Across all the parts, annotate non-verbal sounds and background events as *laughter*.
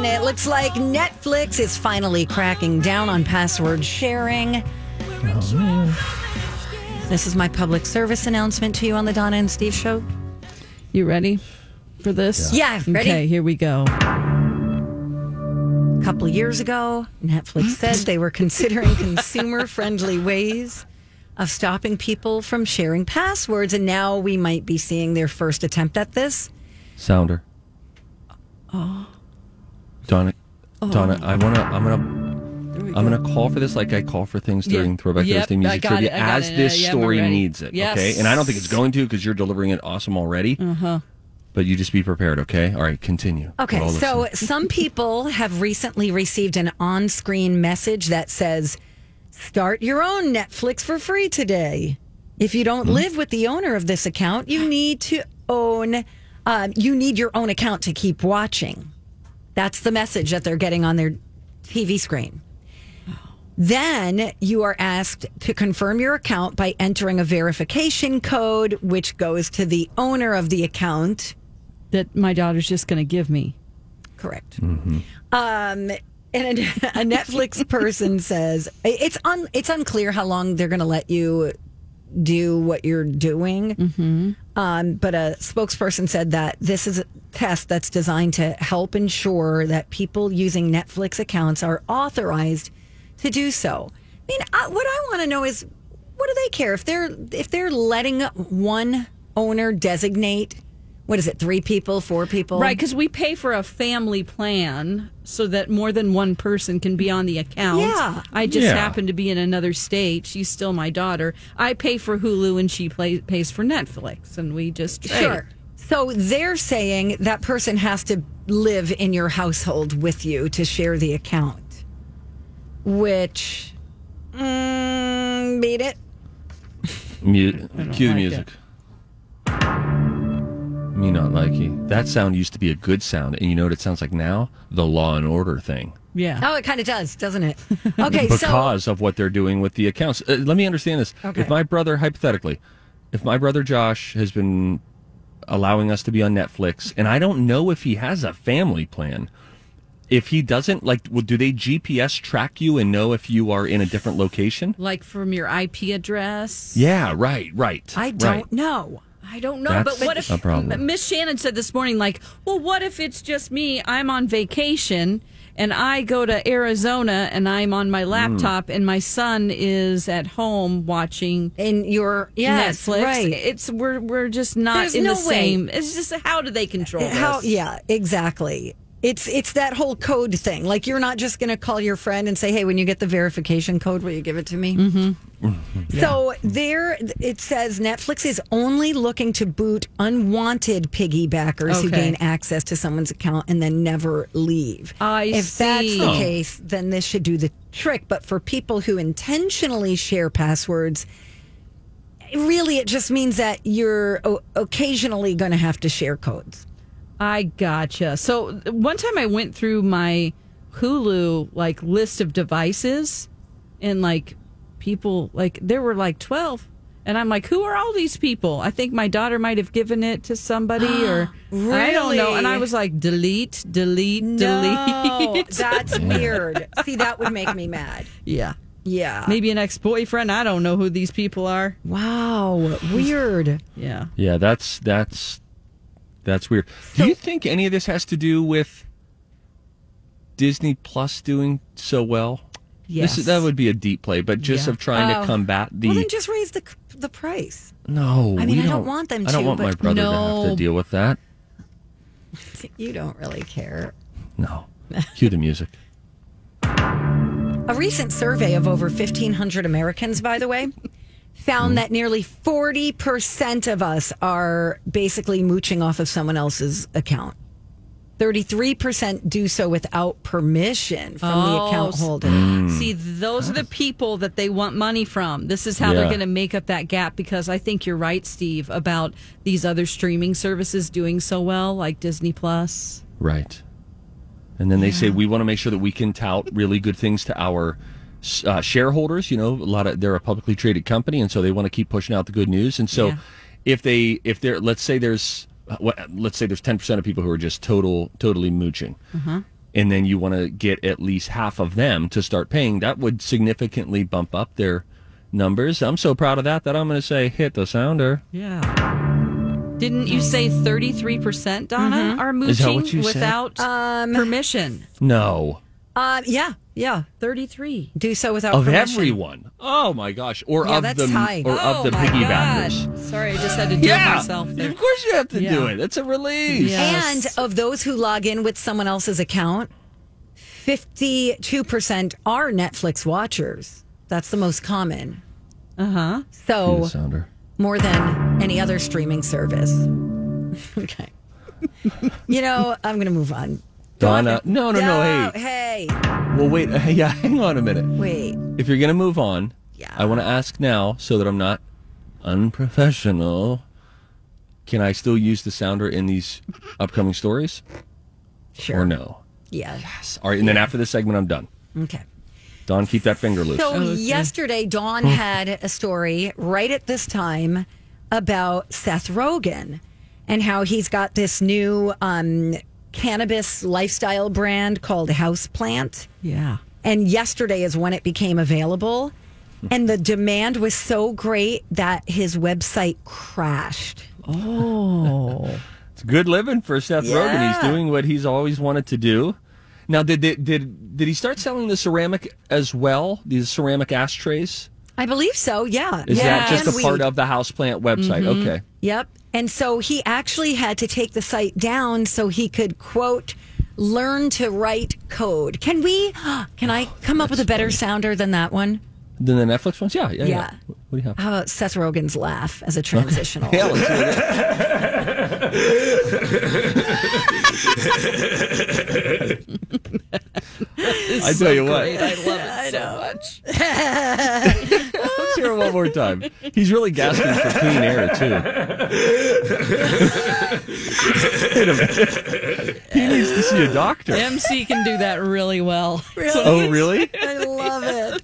Alrighty then. It looks like Netflix is finally cracking down on password sharing. This is my public service announcement to you on the Donna and Steve show. You ready for this? Yeah, ready? Okay, here we go. A couple of years ago, Netflix hmm? said they were considering consumer friendly ways of stopping people from sharing passwords. And now we might be seeing their first attempt at this. Sounder. Oh. Donna. Donna, I wanna I'm gonna I'm gonna call for this like I call for things during Yeah. Throwback Yep, Thursday music trivia it, as it. this Yeah, story ready. needs it. Yes. Okay. And I don't think it's going to because you're delivering it awesome already. Uh-huh. But you just be prepared, okay? All right, continue. Okay, so some people have recently received an on screen message that says, Start your own Netflix for free today. If you don't live with the owner of this account, you need to own, um, you need your own account to keep watching. That's the message that they're getting on their TV screen. Then you are asked to confirm your account by entering a verification code, which goes to the owner of the account. That my daughter's just going to give me. Correct. Um, and a, a Netflix person says it's un, it's unclear how long they're going to let you do what you're doing. Um, but a spokesperson said that this is a test that's designed to help ensure that people using Netflix accounts are authorized to do so. I mean, I, what I want to know is what do they care if they're if they're letting one owner designate what is it three people four people Right, because we pay for a family plan so that more than one person can be on the account. Yeah. I just Yeah. happen to be in another state. She's still my daughter. I pay for Hulu and she play, pays for Netflix, and we just trade. Sure. So they're saying that person has to live in your household with you to share the account, which mm, beat it. Mu- cue the like music. Me not likey. That sound used to be a good sound, and you know what it sounds like now? The Law and Order thing. Yeah. Oh, it kind of does, doesn't it? *laughs* Okay, so because of what they're doing with the accounts. Uh, let me understand this. Okay. If my brother, hypothetically, if my brother Josh has been allowing us to be on Netflix, and I don't know if he has a family plan, if he doesn't, like, well, do they GPS track you and know if you are in a different location? Like from your IP address. Yeah, right, right. I don't know. I don't know, That's but what if a problem. Miss Shannon said this morning, like, well, what if it's just me? I'm on vacation and I go to Arizona and I'm on Hmm. my laptop and my son is at home watching In your yes, Netflix. right? It's we're we're just not There's in no the way. same. It's just how do they control this? Yeah, exactly. It's it's that whole code thing. Like you're not just going to call your friend and say, "Hey, when you get the verification code, will you give it to me?" Mm-hmm. *laughs* So there, it says Netflix is only looking to boot unwanted piggybackers who gain access to someone's account and then never leave. I if that's the Oh. case, then this should do the trick. But for people who intentionally share passwords, really, it just means that you're o- occasionally going to have to share codes. I gotcha. So one time I went through my Hulu like list of devices and like people like there were like 12 and I'm like who are all these people? I think my daughter might have given it to somebody or *gasps* I don't know and I was like delete, delete, No, delete. that's *laughs* weird. See, that would make me mad. yeah. Yeah. Maybe an ex-boyfriend. I don't know who these people are. Wow. Weird. Yeah. Yeah, that's that's that's weird. Do you think any of this has to do with Disney Plus doing so well? Yes. This is, that would be a deep play, but just Yeah. of trying Oh. to combat the well, then just raise the the price. no. I mean, we I don't want them I don't to, want my brother to have to deal with that. *laughs* You don't really care. No, cue the music. *laughs* A recent survey of over 1,500 Americans, by the way, found hmm. that nearly 40% of us are basically mooching off of someone else's account. 33% do so without permission from the Oh, account s- holder. Hmm. See, those are the people that they want money from. This is how Yeah. they're going to make up that gap because I think you're right, Steve, about these other streaming services doing so well, like Disney Plus. Right. And then they say we want to make sure that we can tout really good things to our uh, shareholders. You know, a lot of they're a publicly traded company, and so they want to keep pushing out the good news. And so, Yeah. if they if they're let's say there's uh, let's say there's ten percent of people who are just total totally mooching, and then you want to get at least half of them to start paying, that would significantly bump up their numbers. I'm so proud of that that I'm going to say hit the sounder. Yeah. Didn't you say 33%, Donna, are Is that mooching what you said? without permission? No. Uh, yeah, yeah. 33. Do so without Of permission. everyone. Oh my gosh. Or Yeah, of that's the high. or of the Oh, my piggybackers. gosh. Sorry, I just had to do it myself there. Of course you have to do Yeah. it. It's a release. Yeah. And of those who log in with someone else's account, 52% are Netflix watchers. That's the most common. Uh huh. So Sounder. more than any other streaming service. *laughs* okay. you know, I'm going to move on. Donna. No, no, no. No, Hey. Hey, Well, wait. *laughs* Yeah, hang on a minute. wait. If you're going to move on, Yeah. I want to ask now so that I'm not unprofessional. Can I still use the sounder in these upcoming stories Sure. or no? Yeah. Yes. All right. And then after this segment, I'm done. Okay. Don, keep that finger loose. So yesterday, Dawn had a story right at this time about Seth Rogen and how he's got this new um, cannabis lifestyle brand called Houseplant. Yeah. And yesterday is when it became available. And the demand was so great that his website crashed. Oh. *laughs* it's good living for Seth Rogen. He's doing what he's always wanted to do. Now, did did did, did he start selling the ceramic as well? These ceramic ashtrays? I believe so, yeah. Is yeah. that just and a part weed. of the houseplant website? Mm-hmm. Okay. Yep. And so he actually had to take the site down so he could quote learn to write code. Can we *gasps* can I oh, come up with a better sounder than that one? Than the Netflix ones? Yeah, yeah, yeah. Yeah. What do you have? How about Seth Rogen's laugh as a transitional? Yeah, let's do it. I tell you what. I love *laughs* it so much. *laughs* Let's hear it one more time. He's really gasping for clean air too. *laughs* Wait a minute. He needs to see a doctor. MC can do that really well. Oh, really? I love it.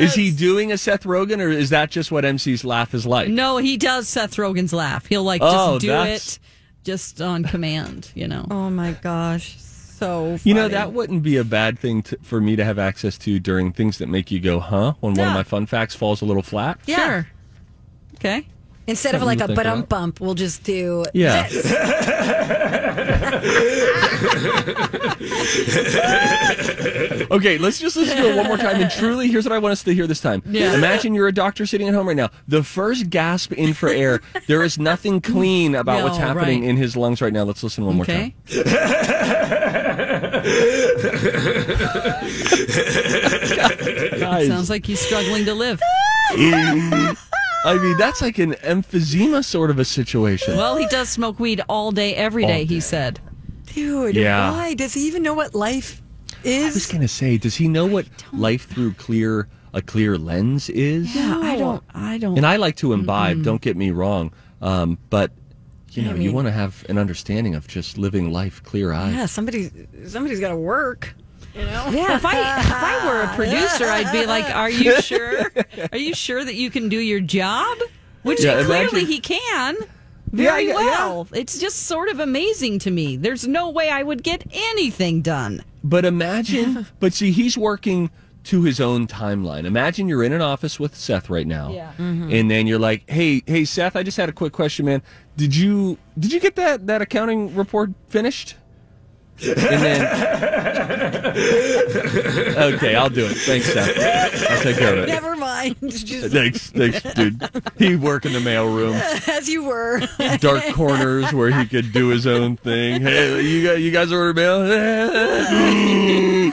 Is he doing a Seth Rogen, or is that just what MC's laugh is like? No, he does Seth Rogen's laugh. He'll like Oh, just do that's- it just on command, you know. Oh my gosh. So funny. You know, that wouldn't be a bad thing to, for me to have access to during things that make you go, huh? When one of my fun facts falls a little flat. Yeah. Sure. Okay. Instead of like a think but um bump, we'll just do Yeah. this. *laughs* Okay, let's just listen to it one more time. And truly, here's what I want us to hear this time. Yeah. Imagine you're a doctor sitting at home right now. The first gasp in for air, there is nothing clean about No, what's happening right. in his lungs right now. Let's listen one more time. *laughs* Sounds like he's struggling to live. *laughs* I mean, that's like an emphysema sort of a situation. Well, he does smoke weed all day, every All day, day. he said. Dude, Yeah. why? Does he even know what life is? I was gonna say, does he know what life through clear a clear lens is? Yeah, I don't I don't And I like to imbibe. Don't get me wrong, um, but you know, I you want to have an understanding of just living life clear eyed. Yeah, somebody somebody's got to work. You know? Yeah, if I if I were a *laughs* producer, I'd be like, "Are you *laughs* sure? Are you sure that you can do your job?" Which Yeah, clearly imagine- he can very Yeah, yeah, yeah. well. It's just sort of amazing to me. There's no way I would get anything done. But imagine, *laughs* but see, he's working to his own timeline. Imagine you're in an office with Seth right now, Yeah. Mm-hmm. and then you're like, "Hey, hey, Seth, I just had a quick question, man. Did you did you get that that accounting report finished?" And then okay, I'll do it. Thanks, Steph. I'll take care of it. Never mind. *laughs* Just Thanks, thanks, dude. He'd work in the mailroom, as you were. *laughs* dark corners where he could do his own thing. Hey, you guys, you guys order mail? *laughs*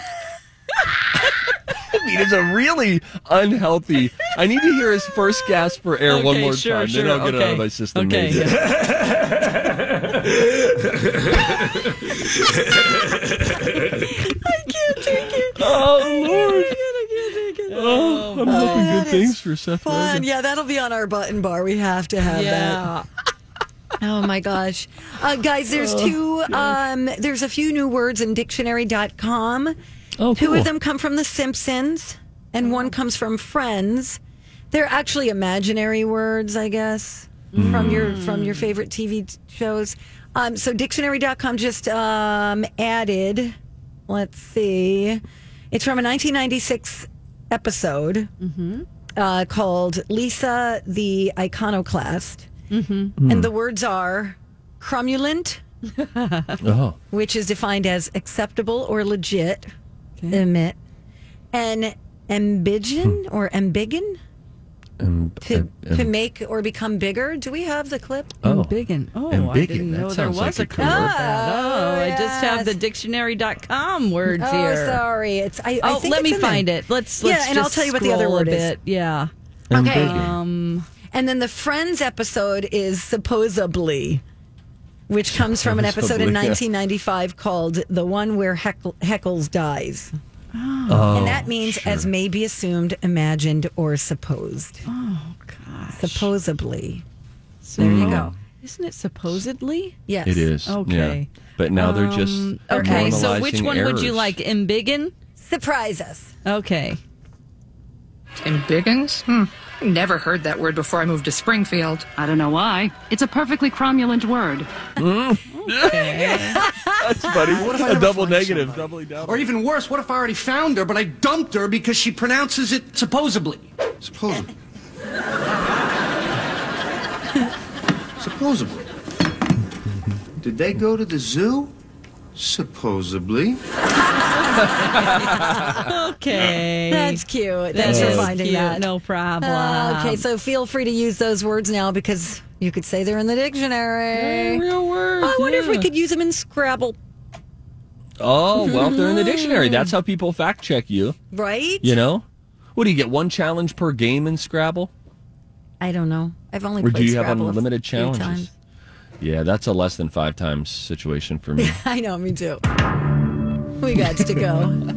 I mean, it's a really unhealthy. I need to hear his first gasp for air one more sure, time. sure, then I'll get it out of my system. Okay. Maybe. Oh Lord! I can't take it. Oh, I'm hoping good things for Seth Fun. Rogen. Yeah, that'll be on our button bar. We have to have that. Oh my gosh. Uh, guys, there's two um there's a few new words in dictionary.com. Oh, Two cool. of them come from The Simpsons and one comes from Friends. They're actually imaginary words, I guess, from your from your favorite TV t- shows. Um, so dictionary.com just um, added, let's see, it's from a 1996 episode uh, called Lisa the Iconoclast. And the words are cromulent, Oh, *laughs* which is defined as acceptable or legit, emit, and embiggen or embiggen um, to, um, to make or become bigger. Do we have the clip? oh. Biggin. Oh, And I biggin, didn't that know there was like a a clip cool of word. that. Oh, I just have the yes. dictionary.com words here. Oh, here. sorry. It's I. I Oh, think let it's me in there. find it. Let's Yeah, let's and I'll tell you what the other scroll word a is. bit. Yeah. Okay. Um And then the Friends episode is supposedly, which comes from an episode in 1995 called "The One Where Heckle, Heckles Dies," Oh, and that means as may be assumed, imagined, or supposed. oh gosh. Supposedly. So, There you go. Isn't it supposedly? Yes, It is. Okay. Yeah. But now they're just Um, okay, so which normalizing one would you like? Embiggen? Surprise us. Okay. Embiggens? Hmm. I never heard that word before I moved to Springfield. I don't know why. It's a perfectly cromulent word. *laughs* That's funny. What if I a never double find negative, somebody? doubly down. Or even worse, what if I already found her, but I dumped her because she pronounces it supposedly? Supposedly. *laughs* Supposedly. Did they go to the zoo? Supposedly. Okay. That's cute. That Thanks for finding cute. that. No problem. Uh, okay, so feel free to use those words now because you could say they're in the dictionary. real words. I wonder if we could use them in Scrabble, Oh, well, if they're in the dictionary. That's how people fact check you. right? You know? What do you get? One challenge per game in Scrabble? I don't know. I've only Or played do you have Scrabble a unlimited challenges? Yeah, that's a less than five times situation for me. *laughs* I know, me too. We got to go.